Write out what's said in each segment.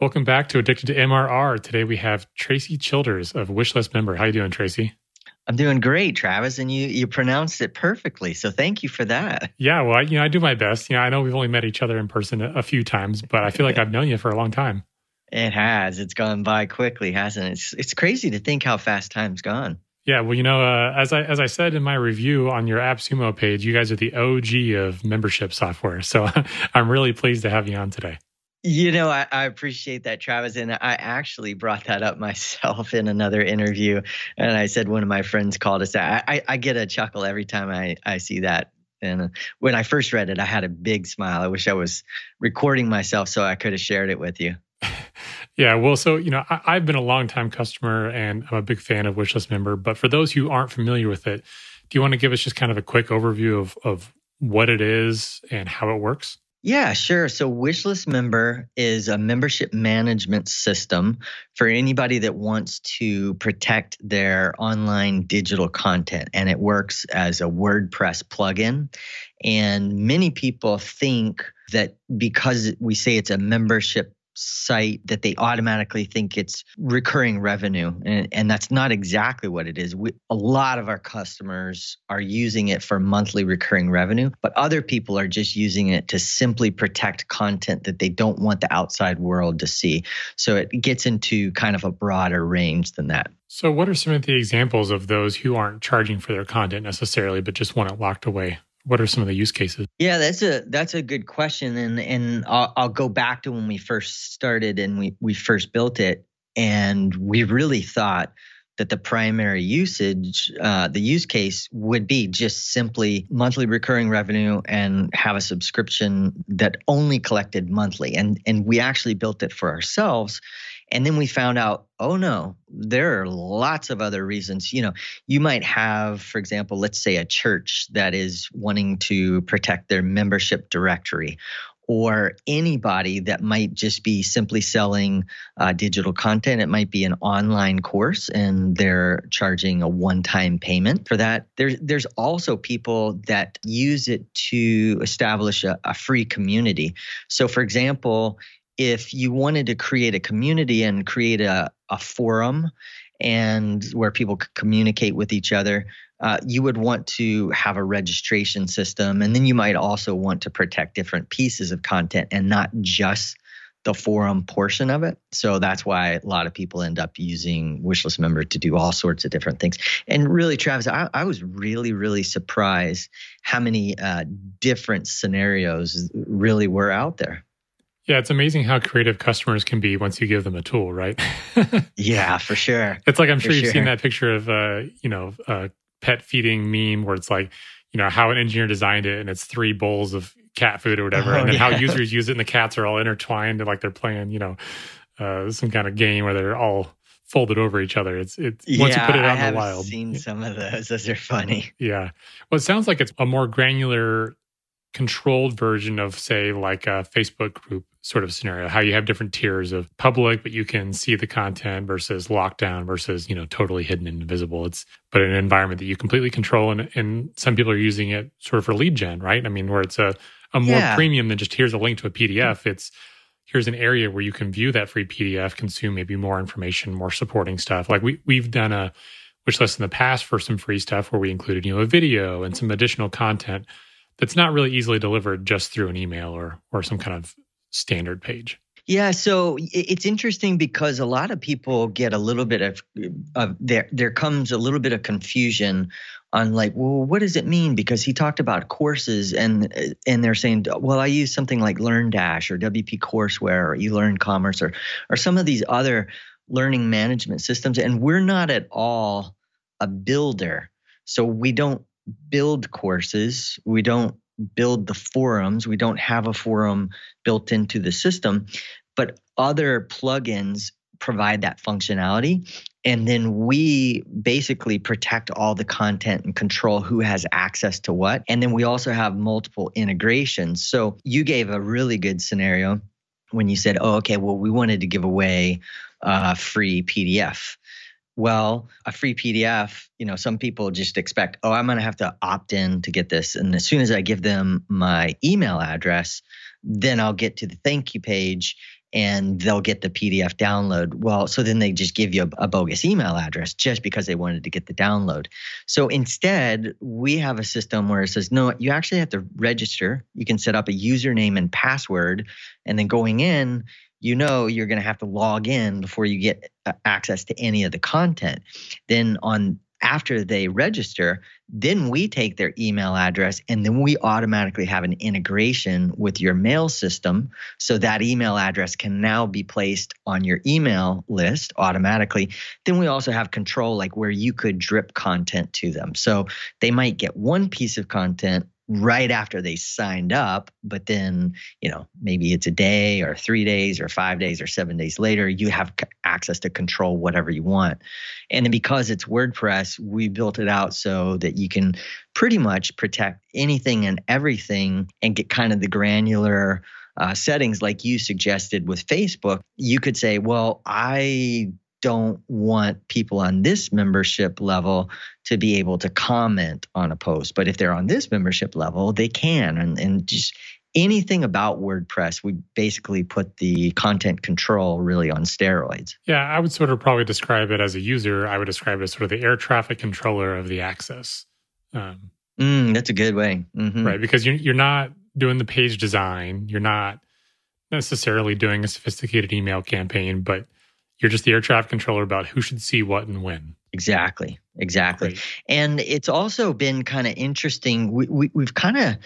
Welcome back to Addicted to MRR. Today we have Tracy Childers of Wishlist Member. How you doing, Tracy? I'm doing great, Travis, and you you pronounced it perfectly. So thank you for that. Yeah, well, I, you know, I do my best. You know, I know we've only met each other in person a, a few times, but I feel like I've known you for a long time. It has. It's gone by quickly, hasn't it? It's it's crazy to think how fast time's gone. Yeah, well, you know, uh, as I as I said in my review on your AppSumo page, you guys are the OG of membership software. So I'm really pleased to have you on today. You know, I, I, appreciate that, Travis. And I actually brought that up myself in another interview. And I said one of my friends called us that. I, I get a chuckle every time I, I see that. And when I first read it, I had a big smile. I wish I was recording myself so I could have shared it with you. Yeah, well, so you know, I, have been a long time customer and I'm a big fan of Wishlist Member. But for those who aren't familiar with it, do you want to give us just kind of a quick overview of of what it is and how it works? Yeah, sure. So Wishlist Member is a membership management system for anybody that wants to protect their online digital content. And it works as a WordPress plugin. And many people think that because we say it's a membership site that they automatically think it's recurring revenue and, and that's not exactly what it is. We, a lot of our customers are using it for monthly recurring revenue but other people are just using it to simply protect content that they don't want the outside world to see. So it gets into kind of a broader range than that. So what are some of the examples of those who aren't charging for their content necessarily but just want it locked away what are some of the use cases? Yeah, that's a that's a good question, and and I'll, I'll go back to when we first started and we we first built it, and we really thought that the primary usage, uh, the use case would be just simply monthly recurring revenue and have a subscription that only collected monthly. And, and we actually built it for ourselves. And then we found out, oh no, there are lots of other reasons. You know, you might have, for example, let's say a church that is wanting to protect their membership directory, or anybody that might just be simply selling uh, digital content. It might be an online course and they're charging a one time payment for that. There's, there's also people that use it to establish a, a free community. So, for example, if you wanted to create a community and create a, a forum and where people could communicate with each other, uh, you would want to have a registration system. And then you might also want to protect different pieces of content and not just the forum portion of it. So that's why a lot of people end up using Wishlist Member to do all sorts of different things. And really, Travis, I, I was really, really surprised how many uh, different scenarios really were out there. Yeah, it's amazing how creative customers can be once you give them a tool, right? yeah, for sure. It's like I'm sure for you've sure. seen that picture of uh, you know, a pet feeding meme where it's like, you know, how an engineer designed it and it's three bowls of cat food or whatever, oh, and then yeah. how users use it and the cats are all intertwined and like they're playing, you know, uh, some kind of game where they're all folded over each other. It's it's yeah, once you put it out in the wild. Seen some of those. Those are funny. Yeah. Well, it sounds like it's a more granular controlled version of say like a facebook group sort of scenario how you have different tiers of public but you can see the content versus lockdown versus you know totally hidden and invisible. It's but an environment that you completely control and, and some people are using it sort of for lead gen right? I mean where it's a, a more yeah. premium than just here's a link to a mm-hmm. pdf it's here's an area where you can view that free pdf consume maybe more information more supporting stuff. Like we, we've done a wish list in the past for some free stuff where we included you know a video and some additional content that's not really easily delivered just through an email or or some kind of standard page. Yeah, so it's interesting because a lot of people get a little bit of, of there. There comes a little bit of confusion on like, well, what does it mean? Because he talked about courses, and and they're saying, well, I use something like LearnDash or WP Courseware or eLearnCommerce or or some of these other learning management systems, and we're not at all a builder, so we don't build courses. We don't build the forums. We don't have a forum built into the system, but other plugins provide that functionality. And then we basically protect all the content and control who has access to what. And then we also have multiple integrations. So you gave a really good scenario when you said, oh, okay, well, we wanted to give away a free PDF. Well, a free PDF, you know, some people just expect, oh, I'm going to have to opt in to get this. And as soon as I give them my email address, then I'll get to the thank you page and they'll get the PDF download. Well, so then they just give you a, a, bogus email address just because they wanted to get the download. So instead, we have a system where it says, no, you actually have to register. You can set up a username and password, and then going in, you know you're going to have to log in before you get uh, access to any of the content. Then on after they register, then we take their email address and then we automatically have an integration with your mail system. So that email address can now be placed on your email list automatically. Then we also have control, like where you could drip content to them. So they might get one piece of content right after they signed up but then you know maybe it's a day or 3 days or 5 days or 7 days later you have access to control whatever you want. And then because it's WordPress we built it out so that you can pretty much protect anything and everything and get kind of the granular uh, settings like you suggested with Facebook, you could say, well, I don't want people on this membership level to be able to comment on a post. But if they're on this membership level, they can. And, and just anything about WordPress, we basically put the content control really on steroids. Yeah, I would sort of probably describe it as a user. I would describe it as sort of the air traffic controller of the access. Um, mm, that's a good way. Mm-hmm. Right. Because you're, you're not doing the page design, you're not necessarily doing a sophisticated email campaign, but you're just the air traffic controller about who should see what and when. Exactly. Exactly. Great. And it's also been kind of interesting. We, we, we've kind of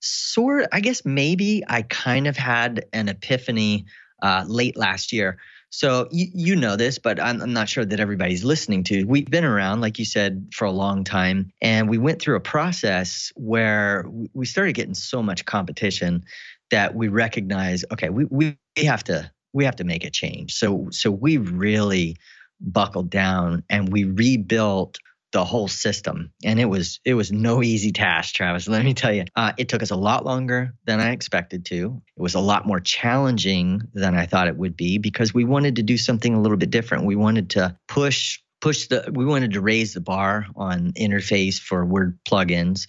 sort, I guess maybe I kind of had an epiphany uh, late last year. So you, you know this, but I'm, I'm, not sure that everybody's listening to. We've been around, like you said, for a long time, and we went through a process where we started getting so much competition that we recognize, okay, we, we have to we have to make a change. So so we really buckled down and we rebuilt the whole system. And it was it was no easy task travis let me tell you. Uh, it took us a lot longer than i expected to. It was a lot more challenging than i thought it would be because we wanted to do something a little bit different. We wanted to push push the we wanted to raise the bar on interface for word plugins.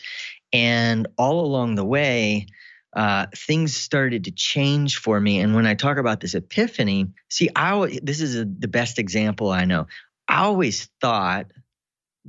And all along the way uh, things started to change for me. And when I talk about this epiphany, see, I this is a, the best example I know. I always thought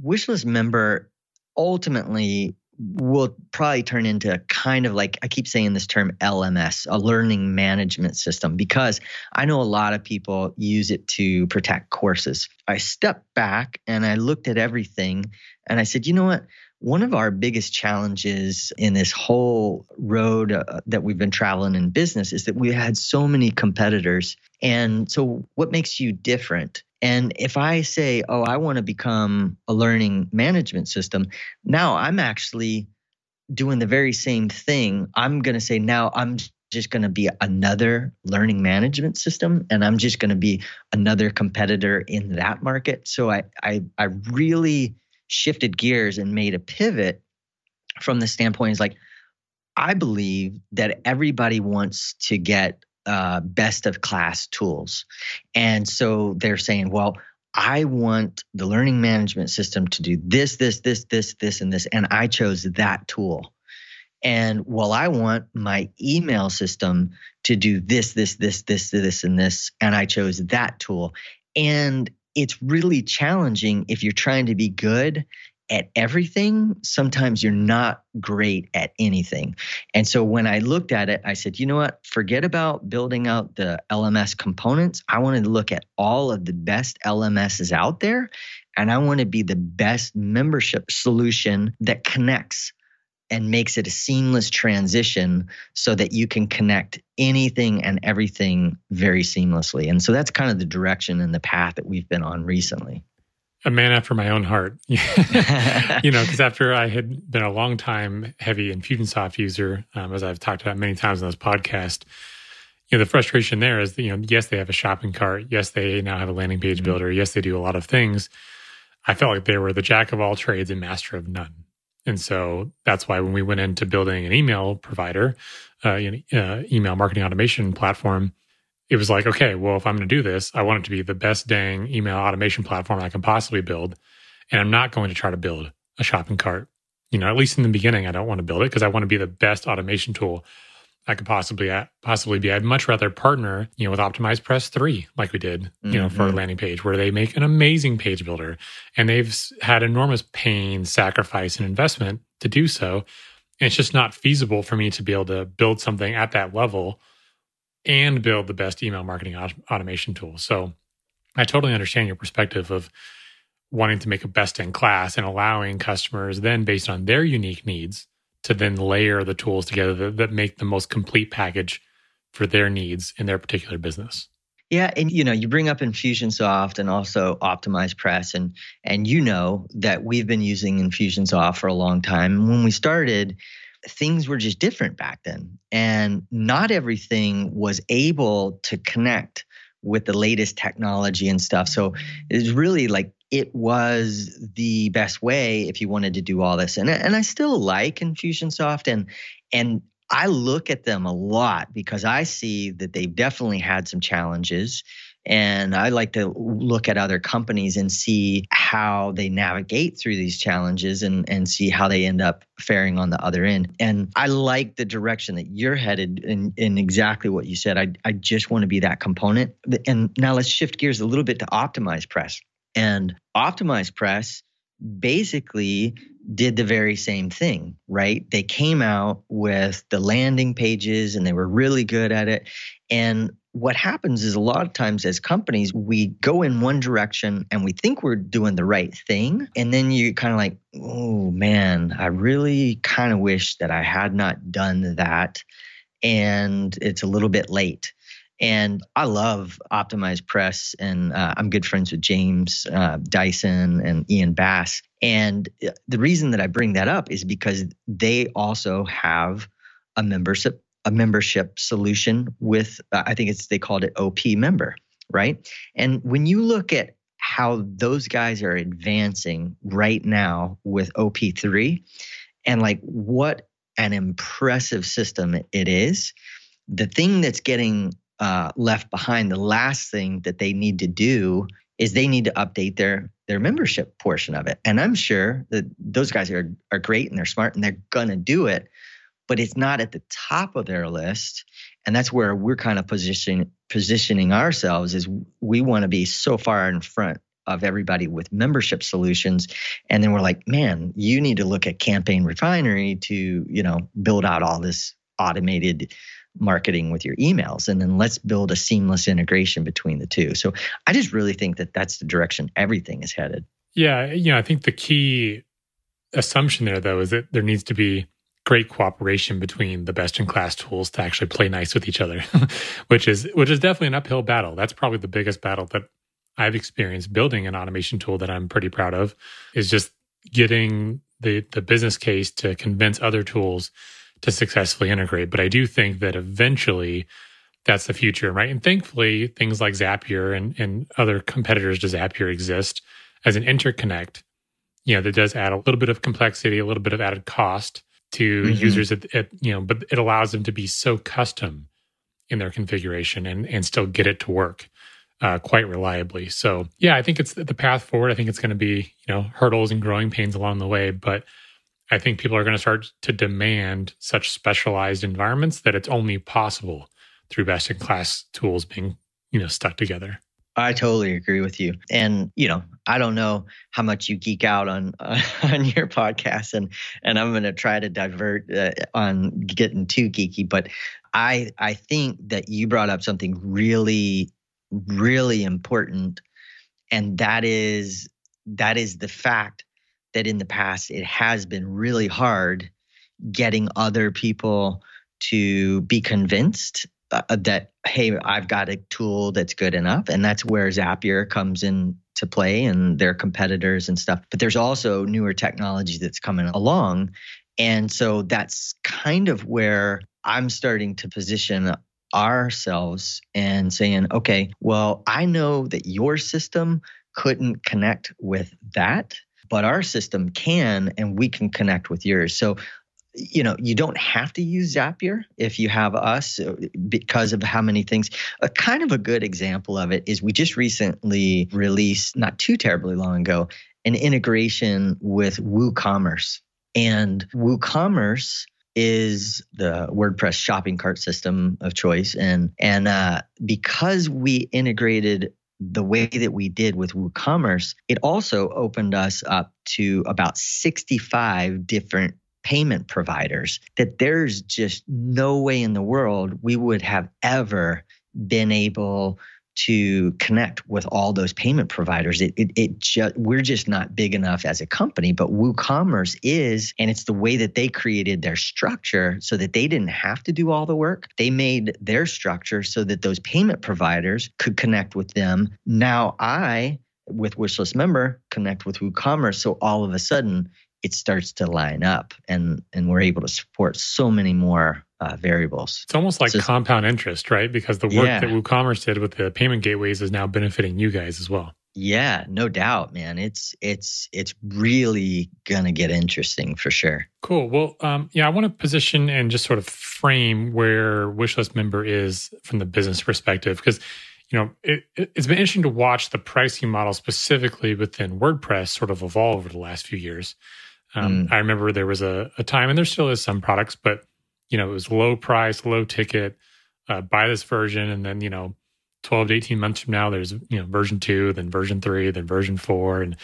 wishlist member ultimately will probably turn into kind of like I keep saying this term LMS, a learning management system, because I know a lot of people use it to protect courses. I stepped back and I looked at everything and I said, you know what? One of our biggest challenges in this whole road uh, that we've been traveling in business is that we had so many competitors. And so, what makes you different? And if I say, oh, I want to become a learning management system, now I'm actually doing the very same thing. I'm going to say, now I'm just going to be another learning management system and I'm just going to be another competitor in that market. So I, I, I really shifted gears and made a pivot from the standpoint is like I believe that everybody wants to get uh, best of class tools, and so they're saying, well. I want the learning management system to do this, this, this, this, this, and this. And I chose that tool. And well, I want my email system to do this, this, this, this, this, and this. And I chose that tool. And it's really challenging if you're trying to be good at everything, sometimes you're not great at anything. And so when I looked at it, I said, you know what? Forget about building out the LMS components. I wanted to look at all of the best LMSs out there, and I want to be the best membership solution that connects and makes it a seamless transition so that you can connect anything and everything very seamlessly. And so that's kind of the direction and the path that we've been on recently. A man after my own heart. you know, because after I had been a long time heavy Infusionsoft user, um, as I've talked about many times on this podcast, you know, the frustration there is that, you know, yes, they have a shopping cart. Yes, they now have a landing page mm-hmm. builder. Yes, they do a lot of things. I felt like they were the jack of all trades and master of none. And so that's why when we went into building an email provider, uh, know, uh, email marketing automation platform, it was like, okay, well, if I'm going to do this, I want it to be the best dang email automation platform I can possibly build. And I'm not going to try to build a shopping cart. You know, at least in the beginning, I don't want to build it because I want to be the best automation tool I could possibly possibly be. I'd much rather partner, you know, with Optimize Press 3 like we did, you mm-hmm. know, for our mm-hmm. landing page where they make an amazing page builder and they've had enormous pain, sacrifice and investment to do so. And it's just not feasible for me to be able to build something at that level and build the best email marketing automation tool. So I totally understand your perspective of wanting to make a best in class and allowing customers then based on their unique needs to then layer the tools together that, that make the most complete package for their needs in their particular business. Yeah, and you know, you bring up Infusionsoft and also Optimize Press, and and you know that we've been using Infusionsoft for a long time. When we started, things were just different back then, and not everything was able to connect with the latest technology and stuff. So it's really like it was the best way if you wanted to do all this. And and I still like Infusionsoft and and I look at them a lot because I see that they've definitely had some challenges. And I like to look at other companies and see how they navigate through these challenges and, and see how they end up faring on the other end. And I like the direction that you're headed in, in exactly what you said. I, I just want to be that component. And now let's shift gears a little bit to optimize press. And Optimize Press basically did the very same thing, right? They came out with the landing pages and they were really good at it. And what happens is a lot of times as companies, we go in one direction and we think we're doing the right thing. And then you kind of like, oh man, I really kind of wish that I had not done that. And it's a little bit late. And I love Optimize Press, and uh, I'm good friends with James uh, Dyson and Ian Bass. And uh, the reason that I bring that up is because they also have a membership a membership solution with uh, I think it's they called it OP member, right? And when you look at how those guys are advancing right now with OP3 and like what an impressive system it is, the thing that's getting uh, left behind, the last thing that they need to do is they need to update their their membership portion of it. And I'm sure that those guys are are great and they're smart and they're gonna do it, but it's not at the top of their list. And that's where we're kind of positioning positioning ourselves is we want to be so far in front of everybody with membership solutions. And then we're like man you need to look at campaign refinery to you know build out all this automated marketing with your emails. And then let's build a seamless integration between the two. So i just really think that that's the direction everything is headed. Yeah you know i think the key assumption there though is that there needs to be great cooperation between the best in class tools to actually play nice with each other which is which is definitely an uphill battle that's probably the biggest battle that i've experienced building an automation tool that i'm pretty proud of is just getting the the business case to convince other tools to successfully integrate. But I do think that eventually that's the future, right? And thankfully, things like Zapier and, and other competitors to Zapier exist as an interconnect. You know, that does add a little bit of complexity, a little bit of added cost to mm-hmm. users at, at, you know, but it allows them to be so custom in their configuration and and still get it to work uh, quite reliably. So yeah, I think it's the path forward. I think it's going to be you know hurdles and growing pains along the way, but I think people are going to start to demand such specialized environments that it's only possible through best in class tools being, you know, stuck together. I totally agree with you. And you know, I don't know how much you geek out on uh, on your podcast, and and I'm going to try to divert uh, on getting too geeky. But I I think that you brought up something really really important, and that is that is the fact that in the past it has been really hard getting other people to be convinced uh, uh, that hey i've got a tool that's good enough. And that's where zapier comes in to play and their competitors and stuff. But there's also newer technology that's coming along. And so that's kind of where i'm starting to position ourselves and saying okay well i know that your system couldn't connect with that but our system can and we can connect with yours. So you know you don't have to use zapier if you have us uh, because of how many things. A kind of a good example of it is we just recently released not too terribly long ago an integration with woocommerce. And woocommerce is the WordPress shopping cart system of choice, and and uh, because we integrated the way that we did with WooCommerce, it also opened us up to about 65 different payment providers that there's just no way in the world we would have ever been able to connect with all those payment providers. It, it, it just we're just not big enough as a company, but WooCommerce is, and it's the way that they created their structure so that they didn't have to do all the work. They made their structure so that those payment providers could connect with them. Now I, with Wishlist member, connect with WooCommerce. So all of a sudden it starts to line up and and we're able to support so many more uh, variables. It's almost like so, compound interest, right? Because the work yeah. that WooCommerce did with the payment gateways is now benefiting you guys as well. Yeah, no doubt, man. It's it's it's really gonna get interesting for sure. Cool. Well, um, yeah, I want to position and just sort of frame where Wishlist member is from the business perspective because you know it, it's been interesting to watch the pricing model specifically within WordPress sort of evolve over the last few years. Um, mm. I remember there was a, a time, and there still is some products, but you know, it was low price, low ticket. Uh, buy this version, and then you know, twelve to eighteen months from now, there's you know version two, then version three, then version four, and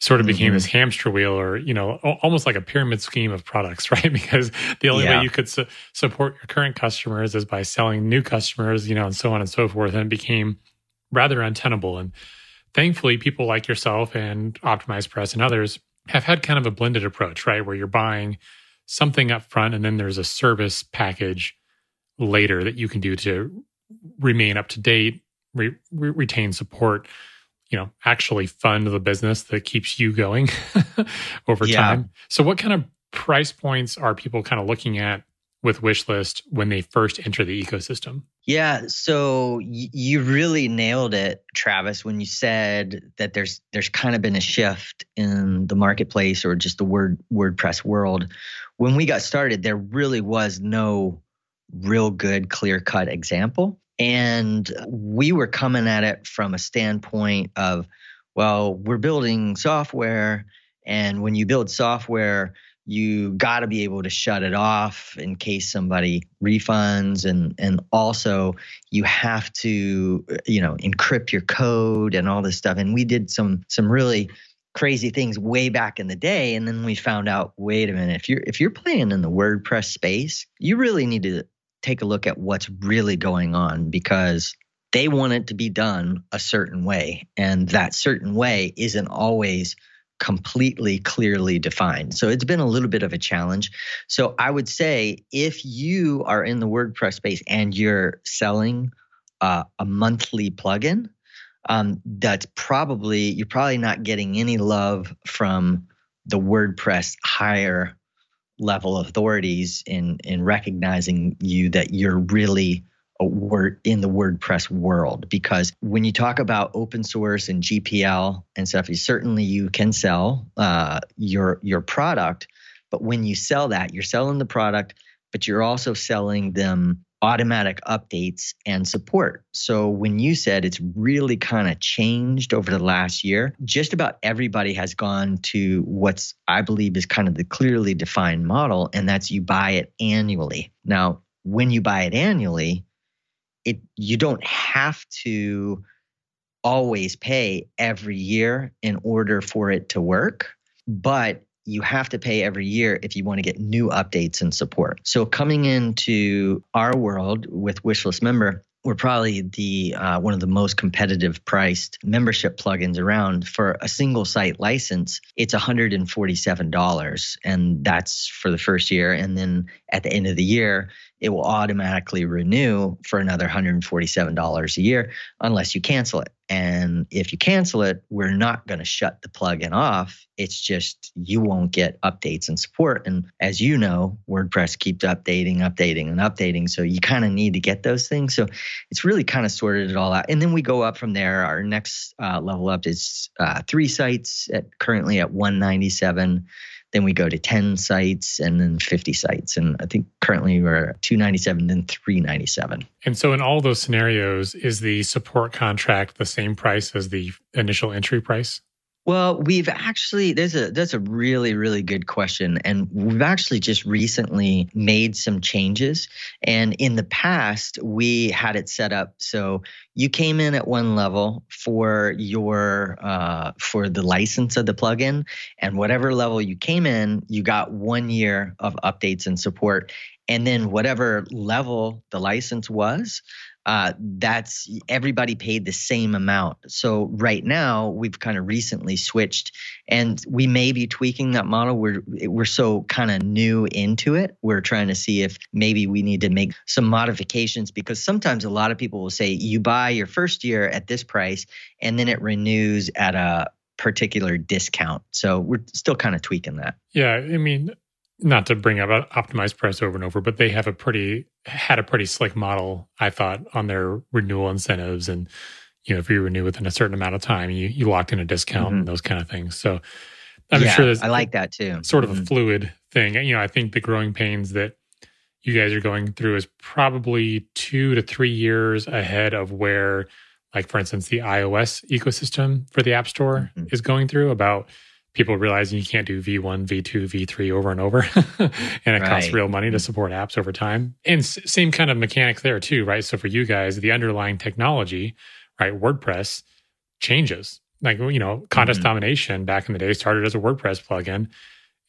sort of mm-hmm. became this hamster wheel, or you know, almost like a pyramid scheme of products, right? Because the only yeah. way you could su- support your current customers is by selling new customers, you know, and so on and so forth, and it became rather untenable. And thankfully, people like yourself and Optimize Press and others have had kind of a blended approach, right? Where you're buying something up front and then there's a service package later that you can do to remain up to date, re- re- retain support, you know, actually fund the business that keeps you going over yeah. time. So, what kind of price points are people kind of looking at with Wishlist when they first enter the ecosystem? Yeah, so you really nailed it, Travis, when you said that there's there's kind of been a shift in the marketplace or just the word WordPress world. When we got started, there really was no real good clear cut example, and we were coming at it from a standpoint of, well, we're building software, and when you build software, you got to be able to shut it off in case somebody refunds. And and also you have to you know encrypt your code and all this stuff. And we did some some really crazy things way back in the day. And then we found out wait a minute if you're if you're playing in the WordPress space you really need to take a look at what's really going on because they want it to be done a certain way. And that certain way isn't always completely clearly defined. So it's been a little bit of a challenge. So I would say if you are in the WordPress space and you're selling uh, a monthly plugin, um, that's probably you're probably not getting any love from the WordPress higher level authorities in in recognizing you that you're really word in the WordPress world because when you talk about open source and GPL and stuff, you certainly you can sell uh, your your product, but when you sell that, you're selling the product, but you're also selling them automatic updates and support. So when you said it's really kind of changed over the last year, just about everybody has gone to what's I believe is kind of the clearly defined model and that's you buy it annually. Now, when you buy it annually, it you don't have to always pay every year in order for it to work, but you have to pay every year if you want to get new updates and support. So coming into our world with Wishlist member, we're probably the uh, one of the most competitive priced membership plugins around for a single site license it's $147 and that's for the first year and then at the end of the year it will automatically renew for another $147 a year unless you cancel it. And if you cancel it, we're not going to shut the plugin off. It's just you won't get updates and support. And as you know, WordPress keeps updating, updating, and updating. So you kind of need to get those things. So it's really kind of sorted it all out. And then we go up from there. Our next uh, level up is uh, three sites at currently at 197 then we go to 10 sites and then 50 sites. And I think currently we're 297, then 397. And so in all those scenarios, is the support contract the same price as the initial entry price? Well, we've actually there's a that's a really really good question. And we've actually just recently made some changes. And in the past we had it set up so you came in at one level for your uh, for the license of the plugin. And whatever level you came in you got 1 year of updates and support. And then whatever level the license was uh, that's everybody paid the same amount. So right now we've kind of recently switched, and we may be tweaking that model. We're we're so kind of new into it. We're trying to see if maybe we need to make some modifications because sometimes a lot of people will say you buy your first year at this price and then it renews at a particular discount. So we're still kind of tweaking that. Yeah, I mean, not to bring up an optimized press over and over, but they have a pretty had a pretty slick model, I thought, on their renewal incentives. And you know, if you renew within a certain amount of time, you you locked in a discount mm-hmm. and those kind of things. So I'm yeah, sure there's I like that too. Sort of mm-hmm. a fluid thing. You know, I think the growing pains that you guys are going through is probably two to three years ahead of where, like for instance, the iOS ecosystem for the App Store mm-hmm. is going through about people realizing you can't do V1, V2, V3 over and over. and it right. costs real money to support apps over time. And s- same kind of mechanic there too, right? So for you guys, the underlying technology, right? WordPress changes. Like, you know, contest mm-hmm. domination back in the day started as a WordPress plugin.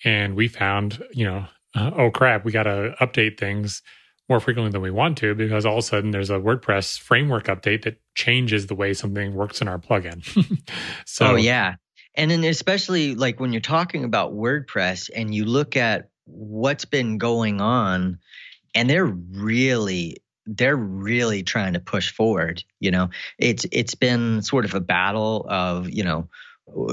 And we found, you know, uh, oh crap, we got to update things more frequently than we want to because all of a sudden there's a WordPress framework update that changes the way something works in our plugin. so, oh, yeah. And then especially like when you're talking about WordPress and you look at what's been going on and they're really they're really trying to push forward, you know. It's it's been sort of a battle of, you know,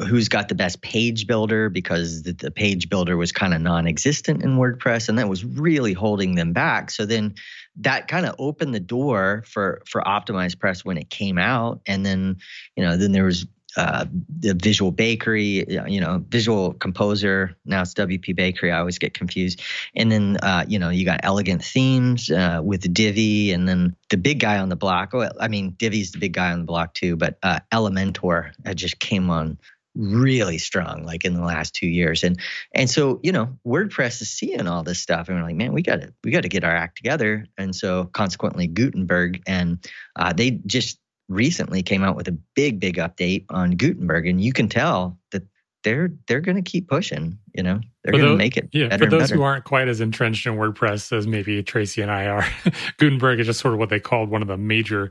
who's got the best page builder because the, the page builder was kind of non-existent in WordPress and that was really holding them back. So then that kind of opened the door for for optimized press when it came out and then you know then there was uh, the Visual Bakery, you know, Visual Composer. Now it's WP Bakery. I always get confused. And then, uh, you know, you got Elegant Themes uh, with Divi, and then the big guy on the block. Oh, I mean, Divi's the big guy on the block too, but uh, Elementor just came on really strong like in the last two years and and so you know wordpress is seeing all this stuff and we're like man we got to we got to get our act together and so consequently gutenberg and uh, they just recently came out with a big, big update on Gutenberg, and you can tell that they're they're going to keep pushing. You know, they're going to make it. Yeah, for those who aren't quite as entrenched in WordPress as maybe Tracy and I are, Gutenberg is just sort of what they called one of the major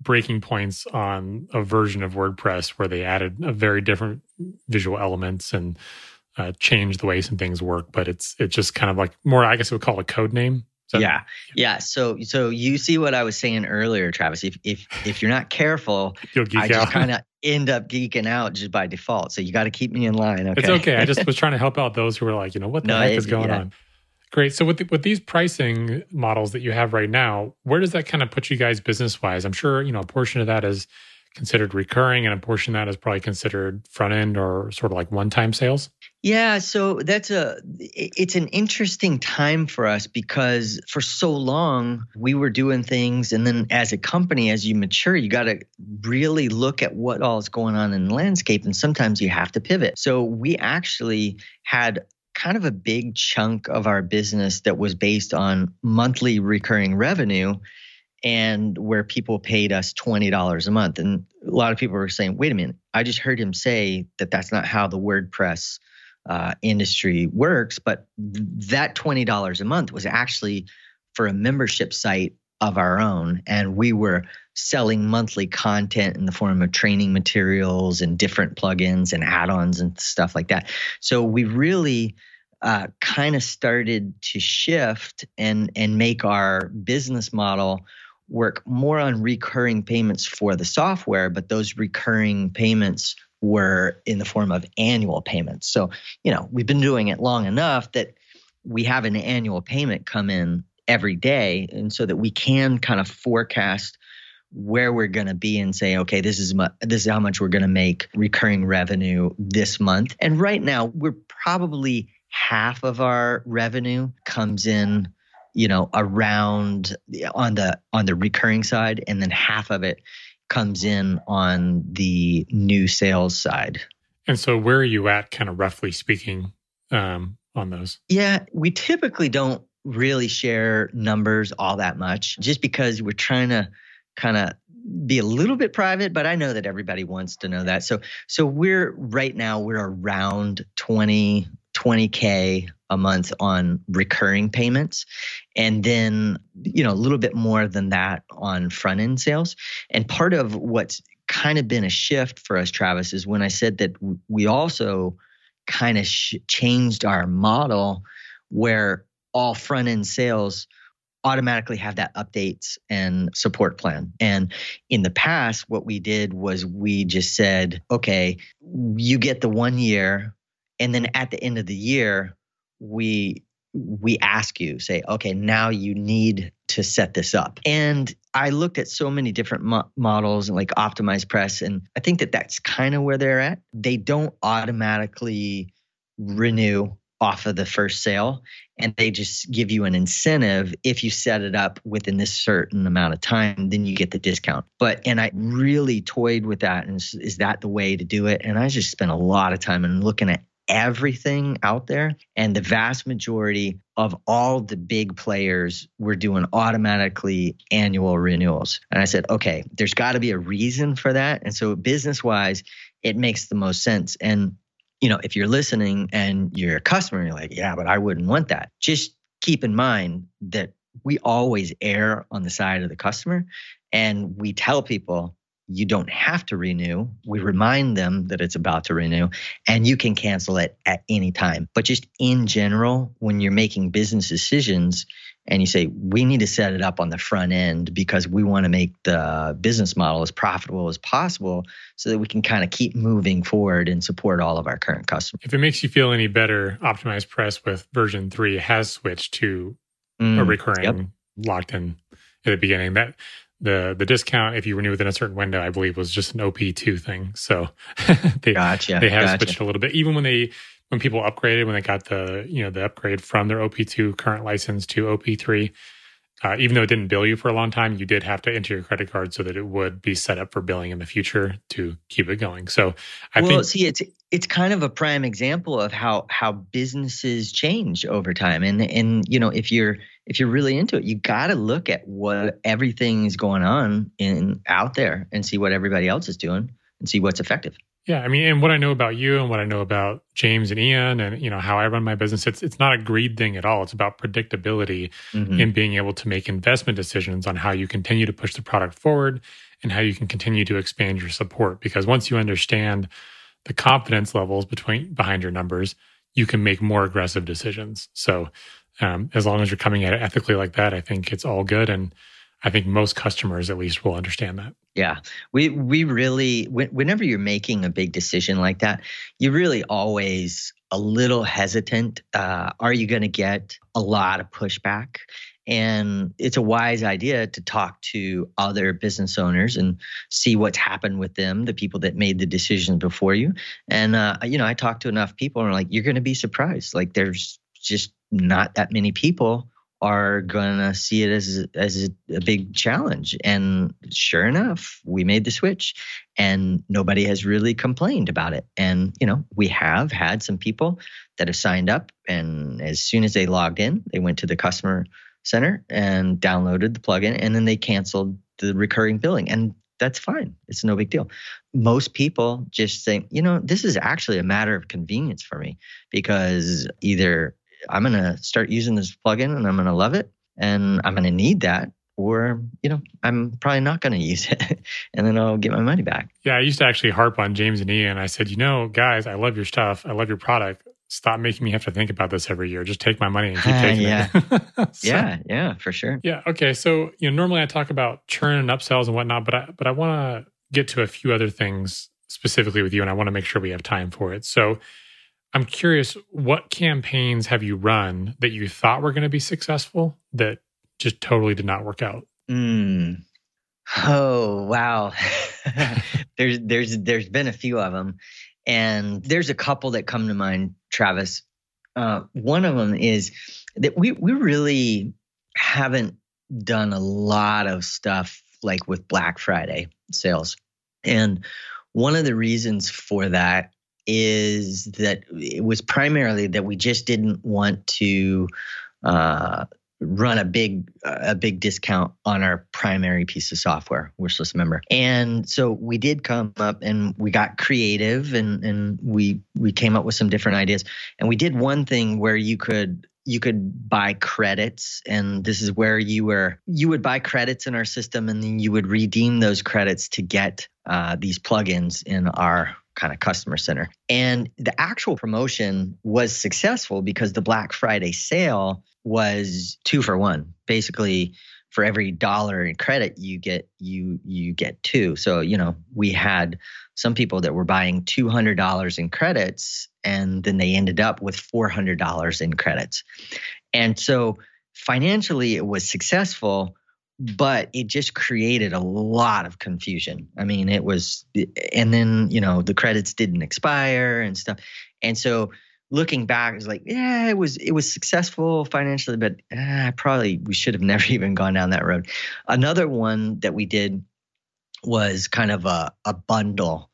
breaking points on a version of WordPress where they added a very different visual elements and uh, changed the way some things work. But it's it's just kind of like more, I guess, we would call it a code name so, yeah, yeah. So, so you see what I was saying earlier, Travis. If if if you're not careful, You'll geek I just kind of end up geeking out just by default. So you got to keep me in line. Okay? It's okay. I just was trying to help out those who were like, you know, what the no, heck it, is going yeah. on. Great. So with the, with these pricing models that you have right now, where does that kind of put you guys business wise? I'm sure you know a portion of that is considered recurring and a portion of that is probably considered front end or sort of like one time sales? Yeah, so that's a it's an interesting time for us because for so long we were doing things and then as a company as you mature you got to really look at what all is going on in the landscape and sometimes you have to pivot. So we actually had kind of a big chunk of our business that was based on monthly recurring revenue and where people paid us $20 a month. And a lot of people were saying, wait a minute, I just heard him say that that's not how the WordPress uh, industry works. But that $20 a month was actually for a membership site of our own. And we were selling monthly content in the form of training materials and different plugins and add ons and stuff like that. So we really uh, kind of started to shift and and make our business model work more on recurring payments for the software, but those recurring payments were in the form of annual payments. So, you know, we've been doing it long enough that we have an annual payment come in every day. And so that we can kind of forecast where we're going to be and say, okay, this is mu- this is how much we're going to make recurring revenue this month. And right now, we're probably half of our revenue comes in you know around on the on the recurring side and then half of it comes in on the new sales side And so, where are you at, kind of roughly speaking, um, on those? Yeah, we typically don't really share numbers all that much just because we're trying to kind of be a little bit private but i know that everybody wants to know that so so we're right now we're around 20 20k a month on recurring payments and then you know a little bit more than that on front end sales and part of what's kind of been a shift for us travis is when i said that we also kind of sh- changed our model where all front end sales automatically have that updates and support plan. And in the past, what we did was we just said, okay, you get the one year. And then at the end of the year, we we ask you say okay now you need to set this up. And i looked at so many different mo- models like optimized press and i think that that's kind of where they're at. They don't automatically renew off of the first sale and they just give you an incentive. If you set it up within this certain amount of time then you get the discount. But and i really toyed with that and is, is that the way to do it? And i just spent a lot of time and looking at everything out there and the vast majority of all the big players were doing automatically annual renewals and i said okay there's got to be a reason for that and so business wise it makes the most sense and you know, if you're listening and you're a customer, you're like, yeah, but I wouldn't want that. Just keep in mind that we always err on the side of the customer and we tell people you don't have to renew. We remind them that it's about to renew and you can cancel it at any time. But just in general, when you're making business decisions, and you say we need to set it up on the front end because we want to make the business model as profitable as possible so that we can kind of keep moving forward and support all of our current customers. If it makes you feel any better, Optimized Press with version 3 has switched to mm, a recurring yep. locked in at the beginning. That the the discount if you renew within a certain window, I believe was just an OP2 thing. So they gotcha, they have gotcha. switched a little bit even when they when people upgraded, when they got the you know the upgrade from their OP2 current license to OP3, uh, even though it didn't bill you for a long time, you did have to enter your credit card so that it would be set up for billing in the future to keep it going. So I well, think see, it's it's kind of a prime example of how how businesses change over time, and and you know if you're if you're really into it, you got to look at what everything is going on in out there and see what everybody else is doing and see what's effective. Yeah, I mean, and what I know about you and what I know about James and Ian and you know how I run my business, it's it's not a greed thing at all. It's about predictability mm-hmm. and being able to make investment decisions on how you continue to push the product forward and how you can continue to expand your support. Because once you understand the confidence levels between behind your numbers, you can make more aggressive decisions. So um, as long as you're coming at it ethically like that, I think it's all good. And I think most customers at least will understand that. Yeah, we we really whenever you're making a big decision like that, you're really always a little hesitant. Uh, are you going to get a lot of pushback? And it's a wise idea to talk to other business owners and see what's happened with them, the people that made the decisions before you. And uh, you know, I talked to enough people, and like, you're going to be surprised. Like, there's just not that many people are to see it as as a, a, big challenge. And sure enough, we made the switch, and nobody has really complained about it. And you know, we have had some people that have signed up, and as soon as they logged in, they went to the customer center and downloaded the plugin, and then they canceled the recurring billing, and that's fine. It's no big deal. Most people just think, you know, this is actually a matter of convenience for me because either I'm going to start using this plugin and I'm going to love it. And I'm going to need that or you know i'm probably not going to use it. And then i'll get my money back. Yeah i used to actually harp on james and ian. I said you know guys i love your stuff. I love your product. Stop making me have to think about this every year. Just take my money and keep taking yeah. it. So, yeah yeah for sure. Yeah okay. So you know normally i talk about churn and upsells and whatnot but i but i want to get to a few other things specifically with you and i want to make sure we have time for it. So I'm curious, what campaigns have you run that you thought were going to be successful that just totally did not work out? Mm. Oh wow, there's there's there's been a few of them, and there's a couple that come to mind, Travis. Uh, one of them is that we we really haven't done a lot of stuff like with Black Friday sales, and one of the reasons for that is that it was primarily that we just didn't want to uh, run a big a big discount on our primary piece of software wishlist member. And so we did come up and we got creative and and we we came up with some different ideas. And we did one thing where you could you could buy credits. And this is where you were you would buy credits in our system and then you would redeem those credits to get uh, these plugins in our kind of customer center. And the actual promotion was successful because the black friday sale was two for one. Basically for every dollar in credit you get you you get two. So you know we had some people that were buying $200 in credits and then they ended up with $400 in credits. And so financially it was successful but it just created a lot of confusion. I mean it was and then you know the credits didn't expire and stuff. And so looking back, it's like, yeah, it was it was successful financially, but eh, probably we should have never even gone down that road. Another one that we did was kind of a, a bundle,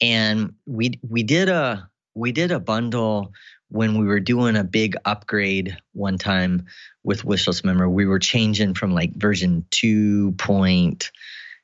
and we we did a we did a bundle when we were doing a big upgrade one time with Wishlist Member. We were changing from like version two point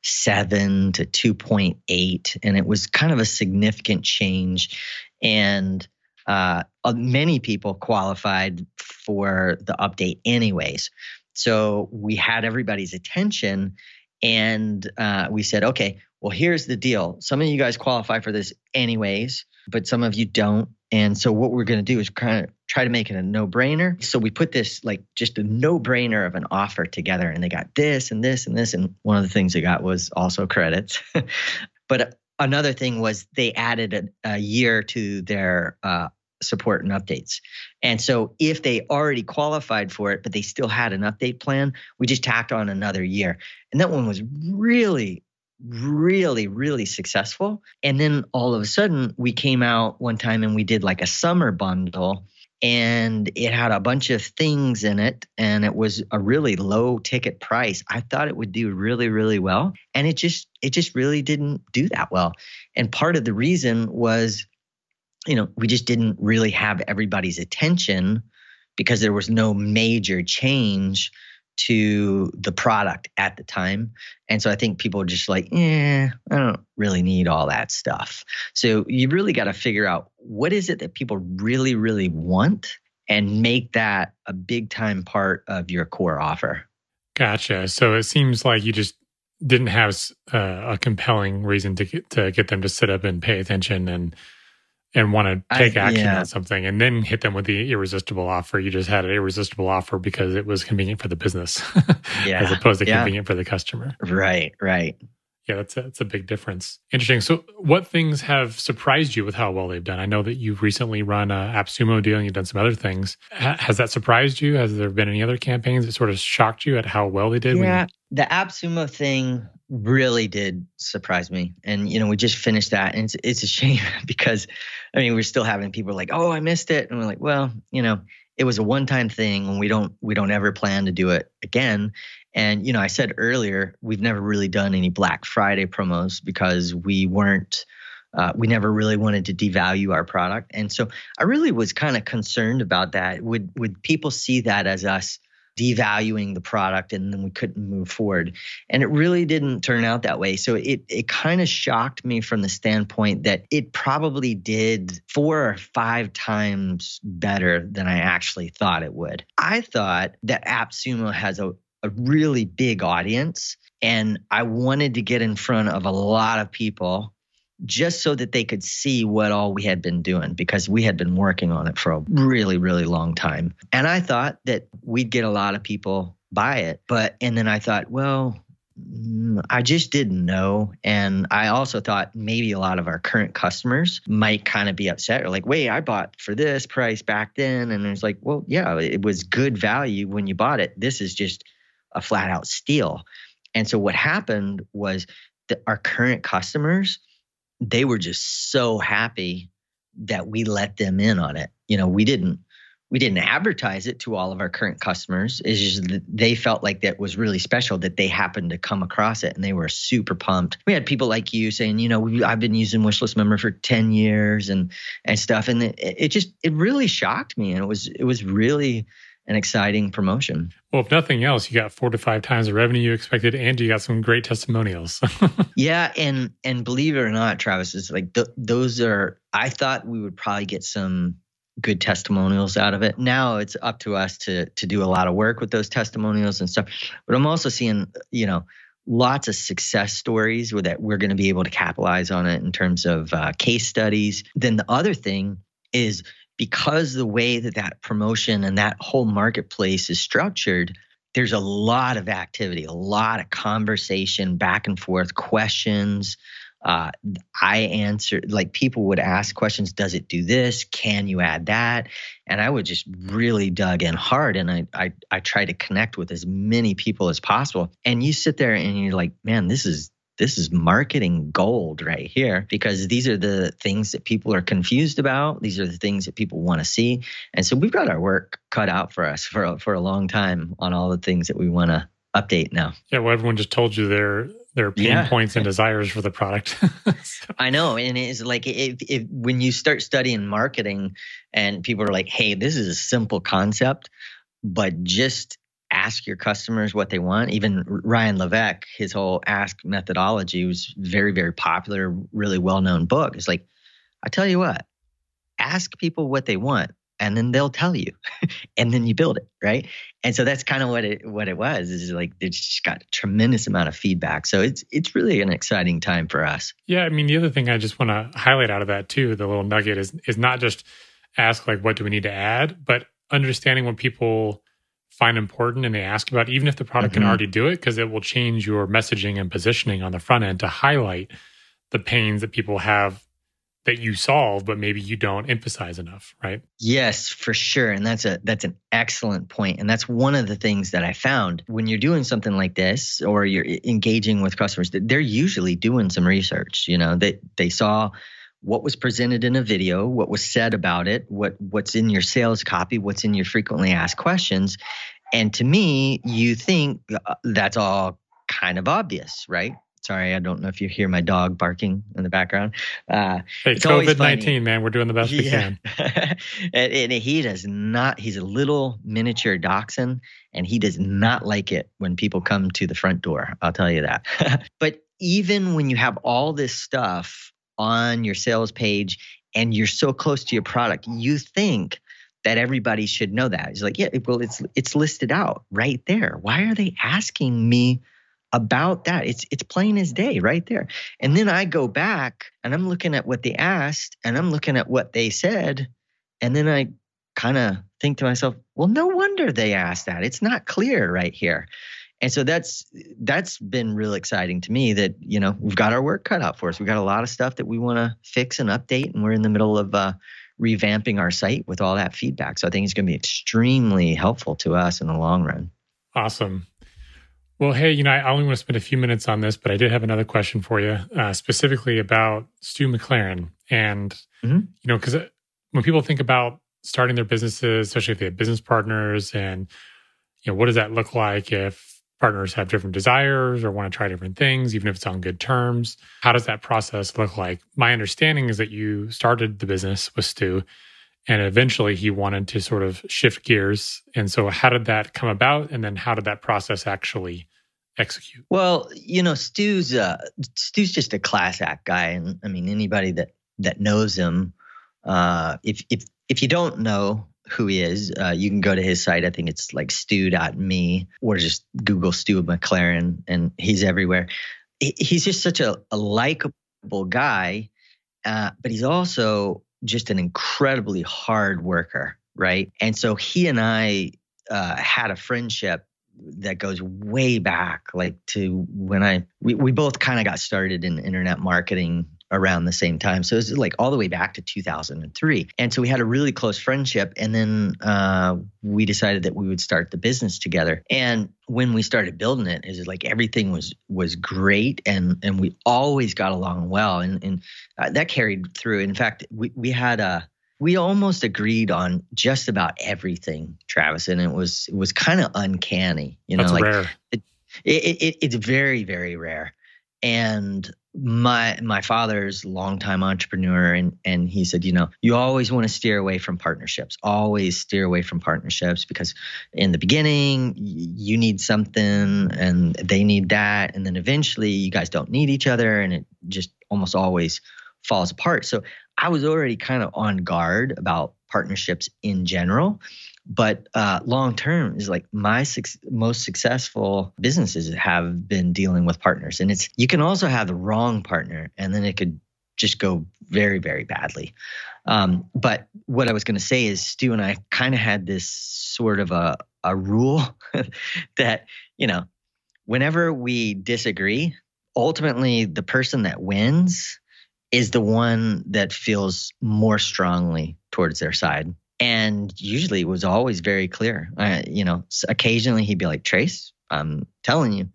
seven to 2.8 and it was kind of a significant change and uh, uh, many people qualified for the update anyways. So we had everybody's attention and uh, we said, okay, well, here's the deal. Some of you guys qualify for this anyways, but some of you don't. And so what we're going to do is kind of try to make it a no brainer. So we put this like just a no brainer of an offer together and they got this and this and this. And one of the things they got was also credits. but another thing was they added a, a year to their uh, support and updates. And so if they already qualified for it, but they still had an update plan, we just tacked on another year. And that one was really, really, really successful. And then all of a sudden, we came out one time and we did like a summer bundle. And it had a bunch of things in it, and it was a really low ticket price. I thought it would do really, really well, and it just, it just really didn't do that well. And part of the reason was you know, we just didn't really have everybody's attention because there was no major change to the product at the time. And so I think people are just like, yeah, I don't really need all that stuff. So you really got to figure out what is it that people really, really want and make that a big time part of your core offer. Gotcha. So it seems like you just didn't have uh, a compelling reason to get, to get them to sit up and pay attention and and want to take I, action yeah. on something and then hit them with the irresistible offer. You just had an irresistible offer because it was convenient for the business yeah. as opposed to yeah. convenient for the customer. Right, right. Yeah, that's a, that's a big difference. Interesting. So, what things have surprised you with how well they've done? I know that you've recently run a AppSumo deal and you've done some other things. has that surprised you? Has there been any other campaigns that sort of shocked you at how well they did? Yeah, the AppSumo thing really did surprise me. And, you know, we just finished that. And it's, it's a shame because, I mean, we're still having people like, oh, I missed it. And we're like, well, you know, it was a one-time thing and we don't we don't ever plan to do it again and you know i said earlier we've never really done any black friday promos because we weren't uh, we never really wanted to devalue our product and so i really was kind of concerned about that would would people see that as us devaluing the product and then we couldn't move forward. And it really didn't turn out that way. So it it kind of shocked me from the standpoint that it probably did four or five times better than I actually thought it would. I thought that AppSumo has a, a really big audience and I wanted to get in front of a lot of people just so that they could see what all we had been doing because we had been working on it for a really, really long time. And I thought that we'd get a lot of people buy it. But, and then I thought, well, mm, I just didn't know. And I also thought maybe a lot of our current customers might kind of be upset or like, wait, I bought for this price back then. And it's like, well, yeah, it was good value when you bought it. This is just a flat out steal. And so what happened was that our current customers they were just so happy that we let them in on it. You know, we didn't we didn't advertise it to all of our current customers. It's just that they felt like that was really special that they happened to come across it and they were super pumped. We had people like you saying, you know, I've been using Wishlist Member for 10 years and and stuff. And it, it just it really shocked me. And it was it was really an exciting promotion. Well, if nothing else, you got four to five times the revenue you expected, and you got some great testimonials. yeah, and and believe it or not, Travis, is like th- those are. I thought we would probably get some good testimonials out of it. Now it's up to us to to do a lot of work with those testimonials and stuff. But I'm also seeing, you know, lots of success stories where that we're going to be able to capitalize on it in terms of uh, case studies. Then the other thing is because the way that that promotion and that whole marketplace is structured, there's a lot of activity, a lot of conversation, back and forth, questions uh, I answered like people would ask questions. Does it do this? Can you add that? And I would just really dug in hard, and I I I try to connect with as many people as possible. And you sit there and you're like, man, this is this is marketing gold right here because these are the things that people are confused about. These are the things that people want to see. And so we've got our work cut out for us for for a long time on all the things that we want to update now. Yeah, well, everyone just told you their their pain yeah. points and desires for the product. so. I know, and it's like if, if when you start studying marketing, and people are like, "Hey, this is a simple concept, but just ask your customers what they want." Even Ryan Levesque, his whole Ask methodology was very, very popular, really well known book. It's like, I tell you what, ask people what they want and then they'll tell you and then you build it right and so that's kind of what it what it was is like they just got a tremendous amount of feedback so it's it's really an exciting time for us yeah i mean the other thing i just want to highlight out of that too the little nugget is is not just ask like what do we need to add but understanding what people find important and they ask about even if the product mm-hmm. can already do it because it will change your messaging and positioning on the front end to highlight the pains that people have that you solve but maybe you don't emphasize enough right yes for sure and that's a that's an excellent point and that's one of the things that i found when you're doing something like this or you're engaging with customers they're usually doing some research you know they they saw what was presented in a video what was said about it what what's in your sales copy what's in your frequently asked questions and to me you think uh, that's all kind of obvious right Sorry, I don't know if you hear my dog barking in the background. Uh, hey, COVID nineteen, man, we're doing the best yeah. we can. and, and, he does not. He's a little miniature dachshund, and he does not like it when people come to the front door. I'll tell you that. but even when you have all this stuff on your sales page and you're so close to your product, you think that everybody should know that. It's like, yeah, well, it's it's listed out right there. Why are they asking me? about that. It's it's plain as day right there. And then I go back and I'm looking at what they asked and I'm looking at what they said. And then I kind of think to myself, well, no wonder they asked that. It's not clear right here. And so that's that's been real exciting to me that, you know, we've got our work cut out for us. We've got a lot of stuff that we want to fix and update. And we're in the middle of uh, revamping our site with all that feedback. So I think it's going to be extremely helpful to us in the long run. Awesome. Well, hey, you know, I only want to spend a few minutes on this, but I did have another question for you, uh, specifically about Stu McLaren. And, mm-hmm. you know, because uh, when people think about starting their businesses, especially if they have business partners, and, you know, what does that look like if partners have different desires or want to try different things, even if it's on good terms? How does that process look like? My understanding is that you started the business with Stu and eventually he wanted to sort of shift gears and so how did that come about and then how did that process actually execute well you know stu's uh stu's just a class act guy and i mean anybody that that knows him uh if if if you don't know who he is uh, you can go to his site i think it's like stu.me or just google stu mclaren and he's everywhere he's just such a, a likable guy uh, but he's also just an incredibly hard worker, right? And so he and I uh, had a friendship that goes way back, like to when I we, we both kind of got started in internet marketing around the same time. So it was like all the way back to 2003. And so we had a really close friendship. And then uh, we decided that we would start the business together. And when we started building it, is it was like everything was was great, and and we always got along well, and and uh, that carried through. In fact, we we had a we almost agreed on just about everything, Travis, and it was it was kind of uncanny. You know, That's like rare. It, it, it, it's very very rare. And my my father's longtime entrepreneur, and and he said, you know, you always want to steer away from partnerships. Always steer away from partnerships because in the beginning you need something and they need that, and then eventually you guys don't need each other, and it just almost always falls apart. So I was already kind of on guard about partnerships in general. But uh, long term is like my su- most successful businesses have been dealing with partners, and it's you can also have the wrong partner, and then it could just go very very badly. Um, but what I was going to say is Stu and I kind of had this sort of a a rule that you know whenever we disagree, ultimately the person that wins is the one that feels more strongly towards their side. And usually it was always very clear. You know, occasionally he'd be like, Trace, I'm telling you,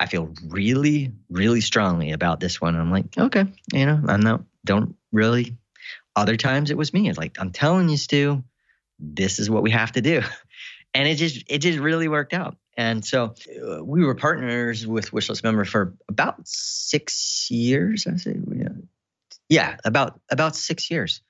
I feel really, really strongly about this one. And I'm like, okay, you know, I'm not, don't really. Other times it was me. It's like, I'm telling you, Stu, this is what we have to do. And it just, it just really worked out. And so uh, we were partners with Wishlist Member for about six years. I say, yeah, yeah, about about six years,